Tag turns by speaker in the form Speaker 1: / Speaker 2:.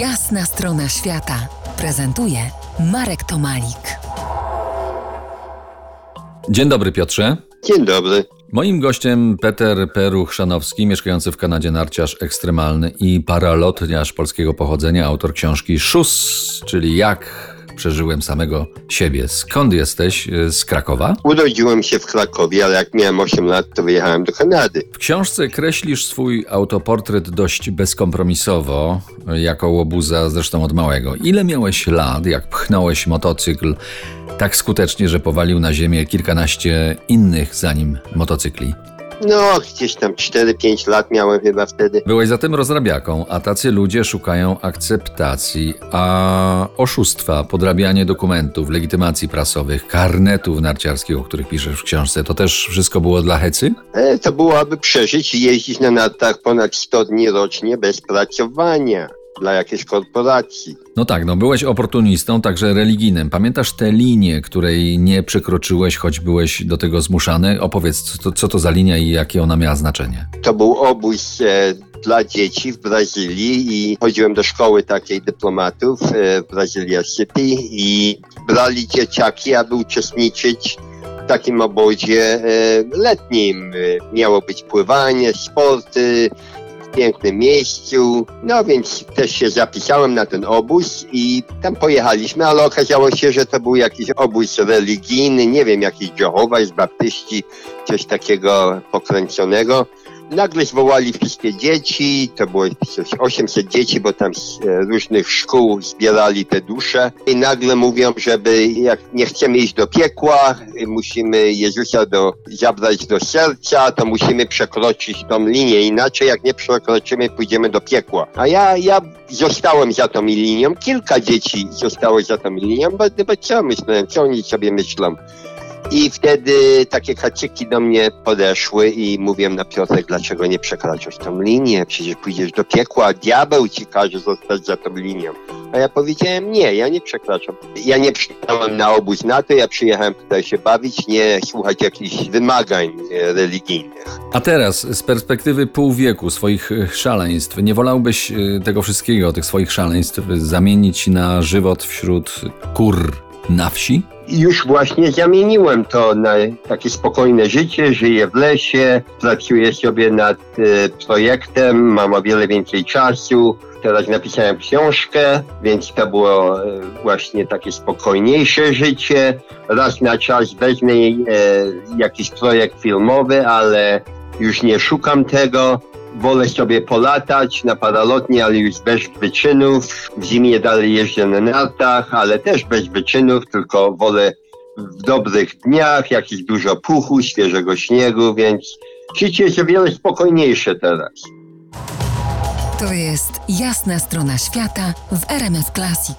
Speaker 1: Jasna strona świata prezentuje Marek Tomalik.
Speaker 2: Dzień dobry, Piotrze.
Speaker 3: Dzień dobry.
Speaker 2: Moim gościem Peter Peruch-Szanowski, mieszkający w Kanadzie narciarz ekstremalny i paralotniarz polskiego pochodzenia, autor książki Szus, czyli jak przeżyłem samego siebie. Skąd jesteś? Z Krakowa?
Speaker 3: Urodziłem się w Krakowie, ale jak miałem 8 lat, to wyjechałem do Kanady.
Speaker 2: W książce kreślisz swój autoportret dość bezkompromisowo, jako łobuza zresztą od małego. Ile miałeś lat, jak pchnąłeś motocykl tak skutecznie, że powalił na ziemię kilkanaście innych za nim motocykli?
Speaker 3: No, gdzieś tam 4-5 lat miałem chyba wtedy.
Speaker 2: Byłeś zatem rozrabiaką, a tacy ludzie szukają akceptacji, a oszustwa, podrabianie dokumentów, legitymacji prasowych, karnetów narciarskich, o których piszesz w książce, to też wszystko było dla hecy?
Speaker 3: E, to było, aby przeżyć i jeździć na nartach ponad 100 dni rocznie bez pracowania dla jakiejś korporacji.
Speaker 2: No tak, no byłeś oportunistą, także religijnym. Pamiętasz tę linię, której nie przekroczyłeś, choć byłeś do tego zmuszany? Opowiedz, co to, co to za linia i jakie ona miała znaczenie?
Speaker 3: To był obóz e, dla dzieci w Brazylii i chodziłem do szkoły takiej dyplomatów e, w Brazylia City i brali dzieciaki, aby uczestniczyć w takim obozie e, letnim. E, Miało być pływanie, sporty, pięknym miejscu. No więc też się zapisałem na ten obóz i tam pojechaliśmy, ale okazało się, że to był jakiś obóz religijny, nie wiem, jakiś Jehowa z baptyści, coś takiego pokręconego. Nagle zwołali wszystkie dzieci, to było coś 800 dzieci, bo tam z e, różnych szkół zbierali te dusze i nagle mówią, żeby jak nie chcemy iść do piekła, musimy Jezusa do, zabrać do serca, to musimy przekroczyć tą linię, inaczej jak nie przekroczymy, pójdziemy do piekła. A ja, ja zostałem za tą linią, kilka dzieci zostało za tą linią, bo, bo co myślałem, co oni sobie myślą. I wtedy takie kaczyki do mnie podeszły i mówiłem na Piotrek, dlaczego nie przekraczasz tą linię? Przecież pójdziesz do piekła, diabeł ci każe zostać za tą linią. A ja powiedziałem, nie, ja nie przekraczam. Ja nie przyjechałem na obóz na to, ja przyjechałem tutaj się bawić, nie słuchać jakichś wymagań e, religijnych.
Speaker 2: A teraz, z perspektywy pół wieku swoich e, szaleństw, nie wolałbyś e, tego wszystkiego, tych swoich szaleństw, zamienić na żywot wśród kur na wsi?
Speaker 3: Już właśnie zamieniłem to na takie spokojne życie, żyję w lesie, pracuję sobie nad e, projektem, mam o wiele więcej czasu. Teraz napisałem książkę, więc to było e, właśnie takie spokojniejsze życie. Raz na czas wezmę e, jakiś projekt filmowy, ale już nie szukam tego. Wolę sobie polatać na paralotni, ale już bez wyczynów. W zimie dalej jeżdżę na nartach, ale też bez wyczynów, tylko wolę w dobrych dniach, jakieś dużo puchu, świeżego śniegu, więc życie jest o wiele spokojniejsze teraz.
Speaker 1: To jest jasna strona świata w RMS Classic.